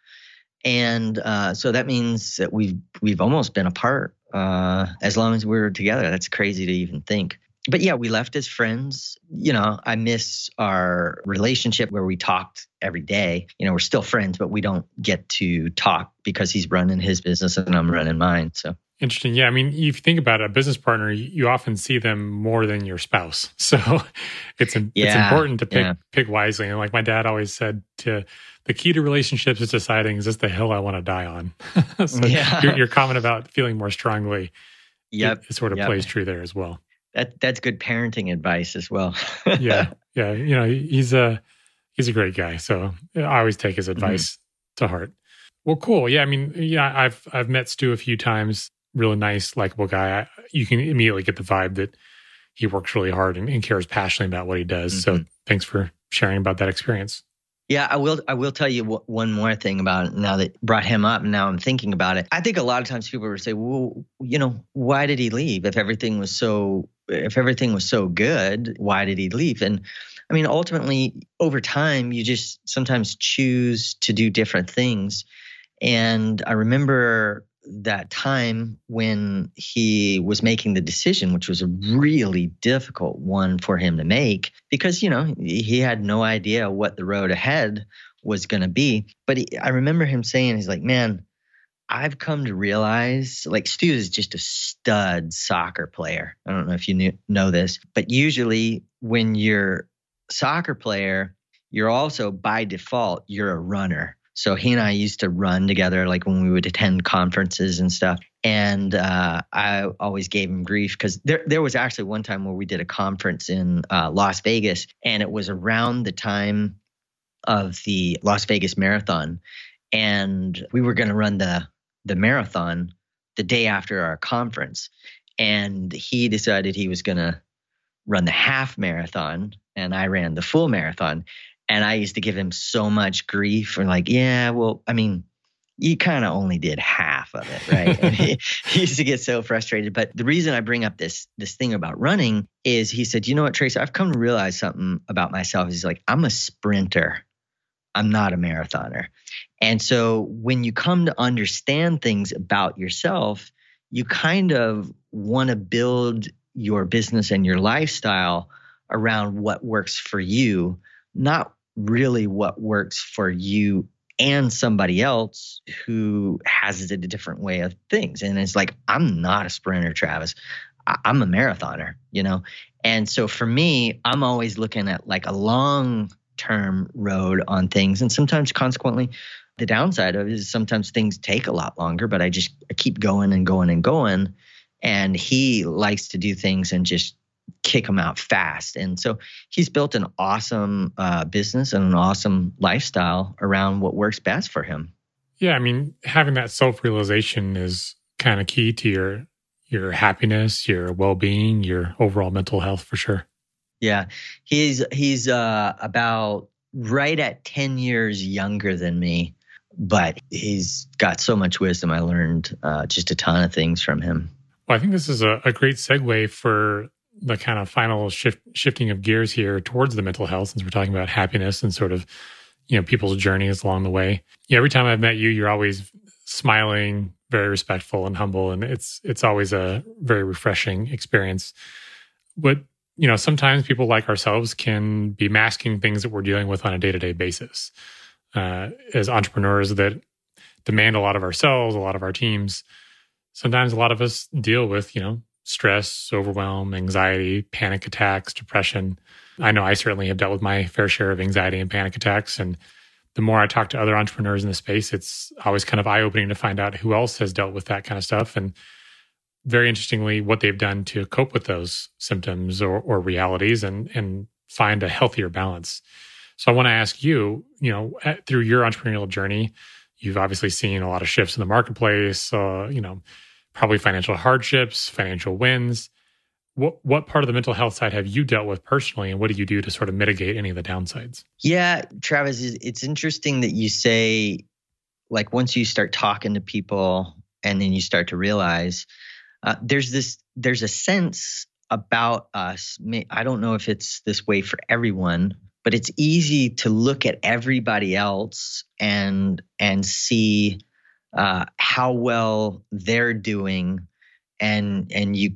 and uh, so that means that we've we've almost been apart uh, as long as we were together. That's crazy to even think. But yeah, we left as friends. You know, I miss our relationship where we talked every day. You know, we're still friends, but we don't get to talk because he's running his business and I'm running mine. So Interesting. Yeah. I mean, if you think about it, a business partner, you often see them more than your spouse. So it's, yeah, it's important to pick, yeah. pick wisely. And like my dad always said to the key to relationships is deciding, is this the hill I want to die on? so yeah. your, your, comment about feeling more strongly. Yep. It, it sort of yep. plays true there as well. That that's good parenting advice as well. yeah. Yeah. You know, he's a, he's a great guy. So I always take his advice mm-hmm. to heart. Well, cool. Yeah. I mean, yeah, I've, I've met Stu a few times really nice, likable guy. I, you can immediately get the vibe that he works really hard and, and cares passionately about what he does. Mm-hmm. So thanks for sharing about that experience. Yeah, I will. I will tell you w- one more thing about it. Now that brought him up, now I'm thinking about it. I think a lot of times people would say, "Well, you know, why did he leave? If everything was so, if everything was so good, why did he leave?" And I mean, ultimately, over time, you just sometimes choose to do different things. And I remember that time when he was making the decision, which was a really difficult one for him to make because, you know, he had no idea what the road ahead was going to be. But he, I remember him saying, he's like, man, I've come to realize like Stu is just a stud soccer player. I don't know if you knew, know this, but usually when you're soccer player, you're also by default, you're a runner so he and I used to run together, like when we would attend conferences and stuff. And uh, I always gave him grief because there, there was actually one time where we did a conference in uh, Las Vegas, and it was around the time of the Las Vegas Marathon, and we were going to run the the marathon the day after our conference, and he decided he was going to run the half marathon, and I ran the full marathon. And I used to give him so much grief for like, yeah, well, I mean, you kind of only did half of it, right? he, he, used to get so frustrated. But the reason I bring up this this thing about running is he said, you know what, Tracy, I've come to realize something about myself. He's like, I'm a sprinter. I'm not a marathoner. And so when you come to understand things about yourself, you kind of want to build your business and your lifestyle around what works for you, not really what works for you and somebody else who has a different way of things. And it's like, I'm not a sprinter, Travis. I'm a marathoner, you know? And so for me, I'm always looking at like a long term road on things. And sometimes, consequently, the downside of it is sometimes things take a lot longer, but I just I keep going and going and going. And he likes to do things and just kick him out fast. And so he's built an awesome uh, business and an awesome lifestyle around what works best for him. Yeah, I mean, having that self realization is kind of key to your your happiness, your well being, your overall mental health for sure. Yeah, he's he's uh, about right at ten years younger than me, but he's got so much wisdom. I learned uh, just a ton of things from him. Well, I think this is a, a great segue for the kind of final shift, shifting of gears here towards the mental health, since we're talking about happiness and sort of you know people's journeys along the way. Yeah, every time I've met you, you're always smiling, very respectful and humble, and it's it's always a very refreshing experience. But you know, sometimes people like ourselves can be masking things that we're dealing with on a day to day basis. Uh, as entrepreneurs that demand a lot of ourselves, a lot of our teams, sometimes a lot of us deal with you know stress, overwhelm, anxiety, panic attacks, depression. I know I certainly have dealt with my fair share of anxiety and panic attacks. And the more I talk to other entrepreneurs in the space, it's always kind of eye opening to find out who else has dealt with that kind of stuff. And very interestingly, what they've done to cope with those symptoms or, or realities and, and find a healthier balance. So I want to ask you, you know, through your entrepreneurial journey, you've obviously seen a lot of shifts in the marketplace, uh, you know, probably financial hardships, financial wins. What what part of the mental health side have you dealt with personally, and what do you do to sort of mitigate any of the downsides? Yeah, Travis, it's interesting that you say, like, once you start talking to people, and then you start to realize uh, there's this there's a sense about us. I don't know if it's this way for everyone, but it's easy to look at everybody else and and see uh, how well they're doing, and and you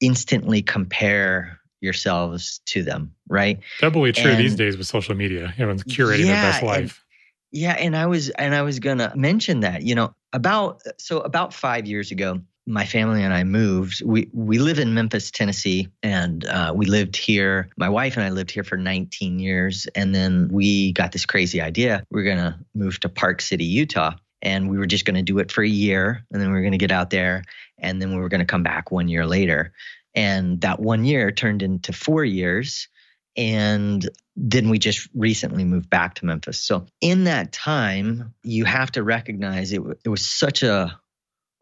instantly compare yourselves to them, right? Doubly true and, these days with social media. Everyone's curating yeah, their best life. And, yeah, and I was and I was gonna mention that. You know, about so about five years ago, my family and I moved. We we live in Memphis, Tennessee, and uh, we lived here. My wife and I lived here for 19 years, and then we got this crazy idea. We we're gonna move to Park City, Utah, and we were just gonna do it for a year, and then we were gonna get out there, and then we were gonna come back one year later. And that one year turned into four years, and then we just recently moved back to Memphis. So in that time, you have to recognize it, it was such a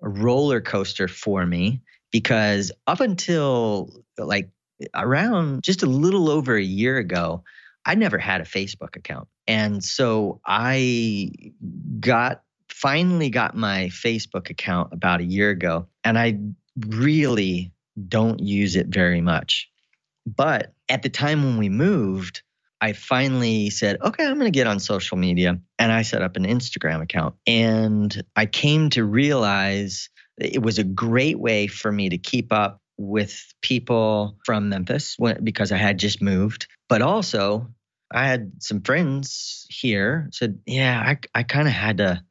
a roller coaster for me because up until like around just a little over a year ago, I never had a Facebook account. And so I got finally got my Facebook account about a year ago and I really don't use it very much. But at the time when we moved, I finally said, okay, I'm going to get on social media. And I set up an Instagram account. And I came to realize it was a great way for me to keep up with people from Memphis because I had just moved. But also, I had some friends here said, yeah, I, I kind of had to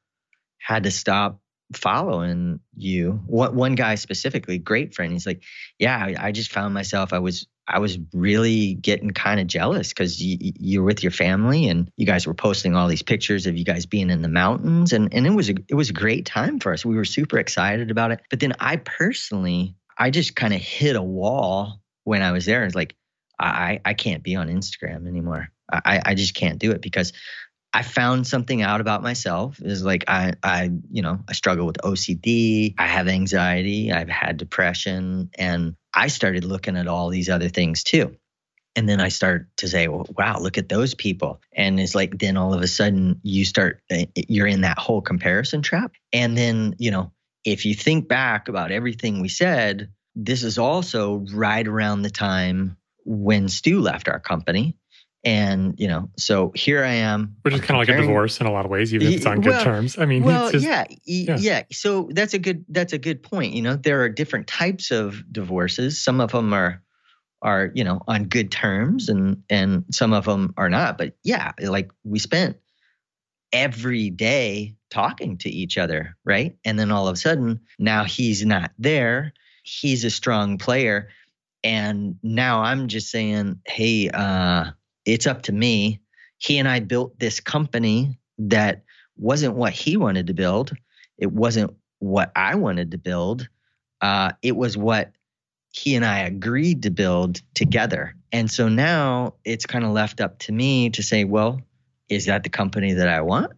had to stop following you. One, one guy specifically, great friend, he's like, yeah, I, I just found myself, I was I was really getting kind of jealous because you, you're with your family and you guys were posting all these pictures of you guys being in the mountains and, and it was a, it was a great time for us. We were super excited about it. But then I personally, I just kind of hit a wall when I was there. It's like I I can't be on Instagram anymore. I I just can't do it because I found something out about myself is like I I you know I struggle with OCD, I have anxiety, I've had depression and I started looking at all these other things too. And then I start to say, well, wow, look at those people. And it's like, then all of a sudden you start, eh, you're in that whole comparison trap. And then, you know, if you think back about everything we said, this is also right around the time when Stu left our company. And you know, so here I am. Which is kind of like a divorce in a lot of ways, even if it's on well, good terms. I mean, well, just, yeah, yeah, yeah. So that's a good that's a good point. You know, there are different types of divorces. Some of them are are you know on good terms, and and some of them are not. But yeah, like we spent every day talking to each other, right? And then all of a sudden, now he's not there. He's a strong player, and now I'm just saying, hey. uh it's up to me. He and I built this company that wasn't what he wanted to build. It wasn't what I wanted to build. Uh, it was what he and I agreed to build together. And so now it's kind of left up to me to say, well, is that the company that I want?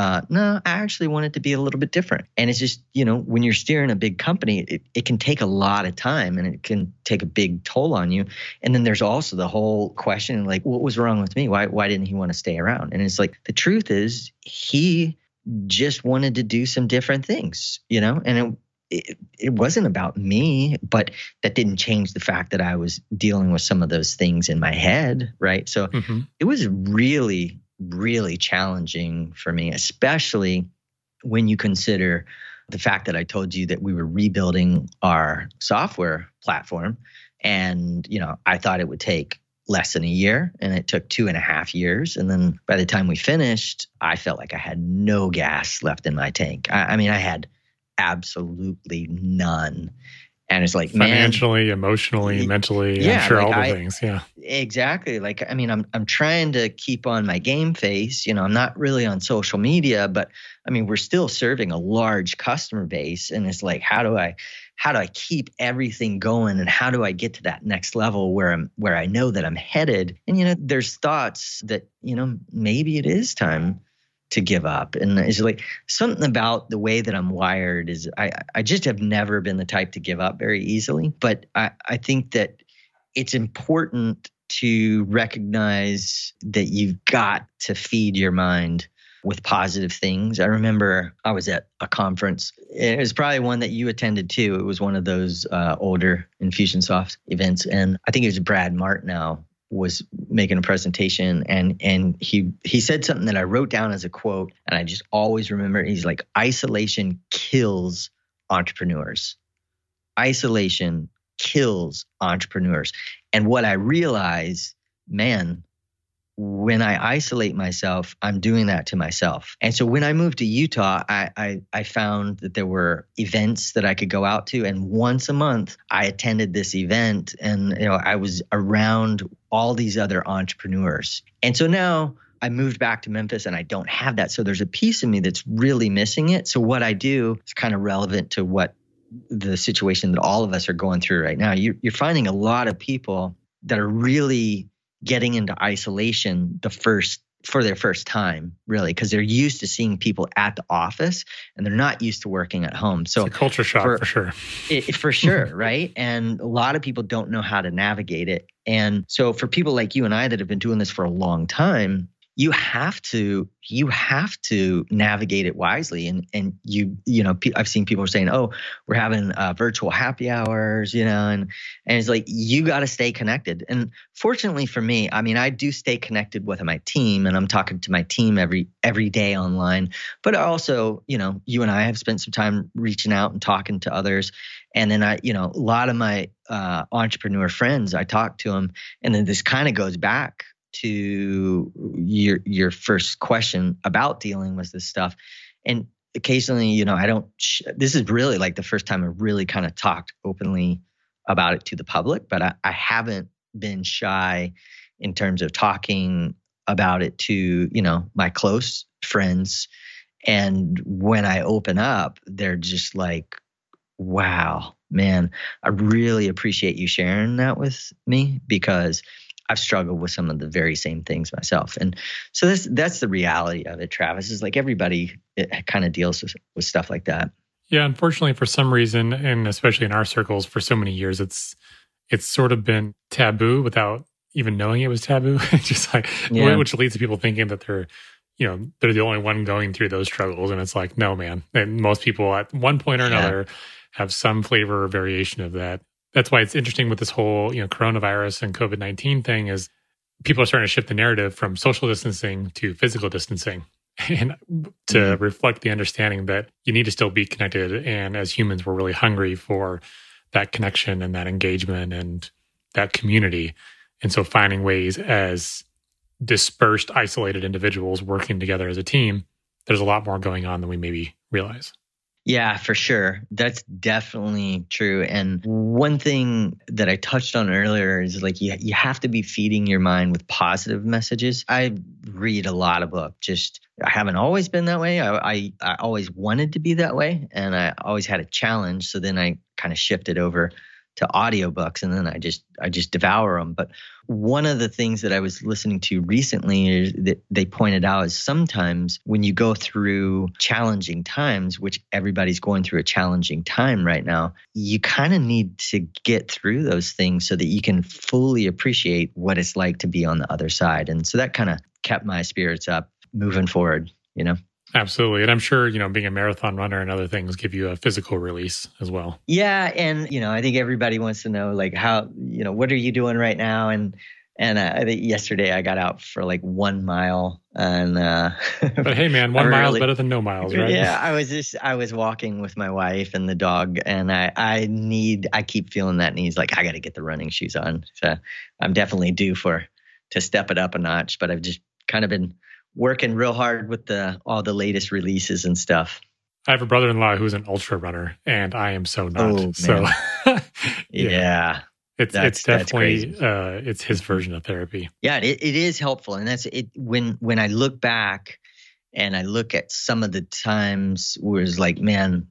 Uh, no, I actually want it to be a little bit different. And it's just, you know, when you're steering a big company, it, it can take a lot of time and it can take a big toll on you. And then there's also the whole question like, what was wrong with me? Why, why didn't he want to stay around? And it's like, the truth is, he just wanted to do some different things, you know, and it, it, it wasn't about me, but that didn't change the fact that I was dealing with some of those things in my head, right? So mm-hmm. it was really, really challenging for me, especially when you consider the fact that I told you that we were rebuilding our software platform. And, you know, I thought it would take less than a year and it took two and a half years. And then by the time we finished, I felt like I had no gas left in my tank. I, I mean, I had absolutely none. And it's like financially, man, emotionally, mentally, yeah, I'm sure like all the I, things. Yeah. Exactly. Like I mean, I'm I'm trying to keep on my game face. You know, I'm not really on social media, but I mean, we're still serving a large customer base. And it's like, how do I how do I keep everything going and how do I get to that next level where I'm where I know that I'm headed? And you know, there's thoughts that, you know, maybe it is time to give up. And it's like something about the way that I'm wired is I, I just have never been the type to give up very easily. But I, I think that it's important to recognize that you've got to feed your mind with positive things. I remember I was at a conference. It was probably one that you attended too. It was one of those uh, older Infusionsoft events. And I think it was Brad Martineau was making a presentation and and he he said something that I wrote down as a quote and I just always remember he's like isolation kills entrepreneurs. Isolation kills entrepreneurs. And what I realize, man, when I isolate myself, I'm doing that to myself. And so when I moved to Utah, I, I, I, found that there were events that I could go out to. And once a month, I attended this event and you know, I was around all these other entrepreneurs. And so now I moved back to Memphis and I don't have that. So there's a piece of me that's really missing it. So what I do is kind of relevant to what the situation that all of us are going through right now. You, you're finding a lot of people that are really getting into isolation the first for their first time really because they're used to seeing people at the office and they're not used to working at home. So it's a culture shock for, for sure. It, for sure right? And a lot of people don't know how to navigate it. And so for people like you and i that have been doing this for a long time you have to you have to navigate it wisely. And and you you know i've seen people saying oh we're having uh, virtual happy hours you know and and it's like you got to stay connected. And fortunately for me i mean i do stay connected with my team and i'm talking to my team every every day online. But also you know you and i have spent some time reaching out and talking to others. And then i you know a lot of my uh, entrepreneur friends i talk to them and then this kind of goes back to your your first question about dealing with this stuff. And occasionally you know i don't sh- this is really like the first time i really kind of talked openly about it to the public but I, I haven't been shy in terms of talking about it to you know my close friends. And when i open up they're just like wow man i really appreciate you sharing that with me because I've struggled with some of the very same things myself. And so that's that's the reality of it, Travis, is like everybody eh, kind of deals with, with stuff like that. Yeah, unfortunately for some reason, and especially in our circles for so many years, it's it's sort of been taboo without even knowing it was taboo. Just like yeah. which leads to people thinking that they're you know they're the only one going through those struggles and it's like no man and most people at one point or another yeah. have some flavor or variation of that that's why it's interesting with this whole you know coronavirus and COVID nineteen thing is people are starting to shift the narrative from social distancing to physical distancing and to mm-hmm. reflect the understanding that you need to still be connected. And as humans we're really hungry for that connection and that engagement and that community. And so finding ways as dispersed isolated individuals working together as a team there's a lot more going on than we maybe realize yeah, for sure. That's definitely true. And one thing that I touched on earlier is like you you have to be feeding your mind with positive messages. I read a lot of books. Just I haven't always been that way. I, I I always wanted to be that way, and I always had a challenge. So then I kind of shifted over to audiobooks and then I just I just devour them. But one of the things that I was listening to recently that they pointed out is sometimes when you go through challenging times, which everybody's going through a challenging time right now, you kind of need to get through those things so that you can fully appreciate what it's like to be on the other side. And so that kind of kept my spirits up moving forward, you know. Absolutely. And I'm sure, you know, being a marathon runner and other things give you a physical release as well. Yeah. And, you know, I think everybody wants to know, like, how, you know, what are you doing right now? And, and uh, I think yesterday I got out for like one mile, and uh, but hey, man, one mile really, is better than no miles, right? Yeah, I was just I was walking with my wife and the dog, and I I need I keep feeling that need. like I got to get the running shoes on, so I'm definitely due for to step it up a notch. But I've just kind of been working real hard with the all the latest releases and stuff. I have a brother-in-law who's an ultra runner, and I am so not. Oh, so yeah. yeah. It's that's, it's definitely uh, it's his version of therapy. Yeah, it, it is helpful, and that's it. When when I look back and I look at some of the times where it's like, man,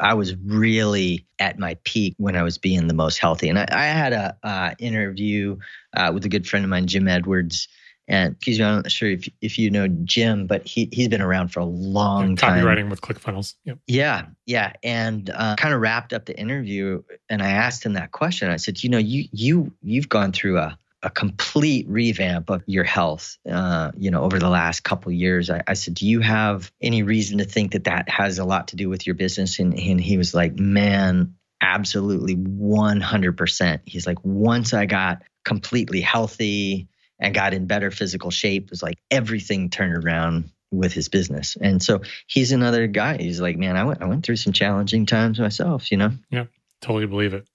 I was really at my peak when I was being the most healthy. And I, I had a uh, interview uh, with a good friend of mine, Jim Edwards, and excuse me, I'm not sure if if you know Jim, but he he's been around for a long time. Copywriting with ClickFunnels. Yep. Yeah, yeah, and uh, kind of wrapped up the interview, and I asked him that question. I said, you know, you you you've gone through a a complete revamp of your health, uh, you know, over the last couple years. I, I, said, do you have any reason to think that that has a lot to do with your business? And, and he was like, man, absolutely 100%. He's like, once I got completely healthy, and got in better physical shape. It was like everything turned around with his business. And so he's another guy. He's like, man, I went I went through some challenging times myself, you know? Yeah, totally believe it.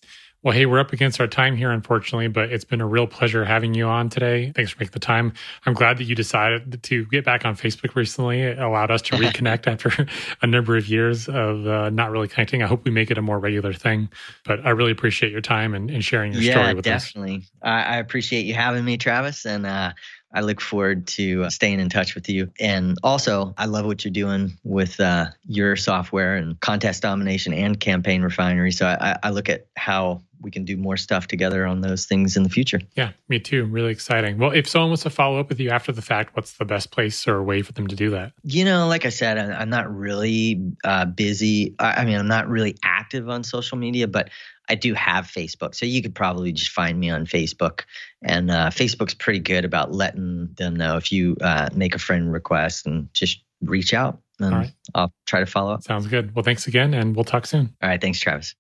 Well, hey, we're up against our time here, unfortunately, but it's been a real pleasure having you on today. Thanks for making the time. I'm glad that you decided to get back on Facebook recently. It allowed us to reconnect after a number of years of uh, not really connecting. I hope we make it a more regular thing, but I really appreciate your time and, and sharing your yeah, story with definitely. us. Yeah, definitely. I appreciate you having me, Travis. And uh, I look forward to uh, staying in touch with you. And also, I love what you're doing with uh, your software and contest domination and campaign refinery. So I, I look at how we can do more stuff together on those things in the future. Yeah, me too. Really exciting. Well, if someone wants to follow up with you after the fact, what's the best place or way for them to do that? You know, like I said, I'm not really uh, busy. I mean, I'm not really active on social media, but I do have Facebook, so you could probably just find me on Facebook. And uh, Facebook's pretty good about letting them know if you uh, make a friend request and just reach out. And All right. I'll try to follow up. Sounds good. Well, thanks again, and we'll talk soon. All right. Thanks, Travis.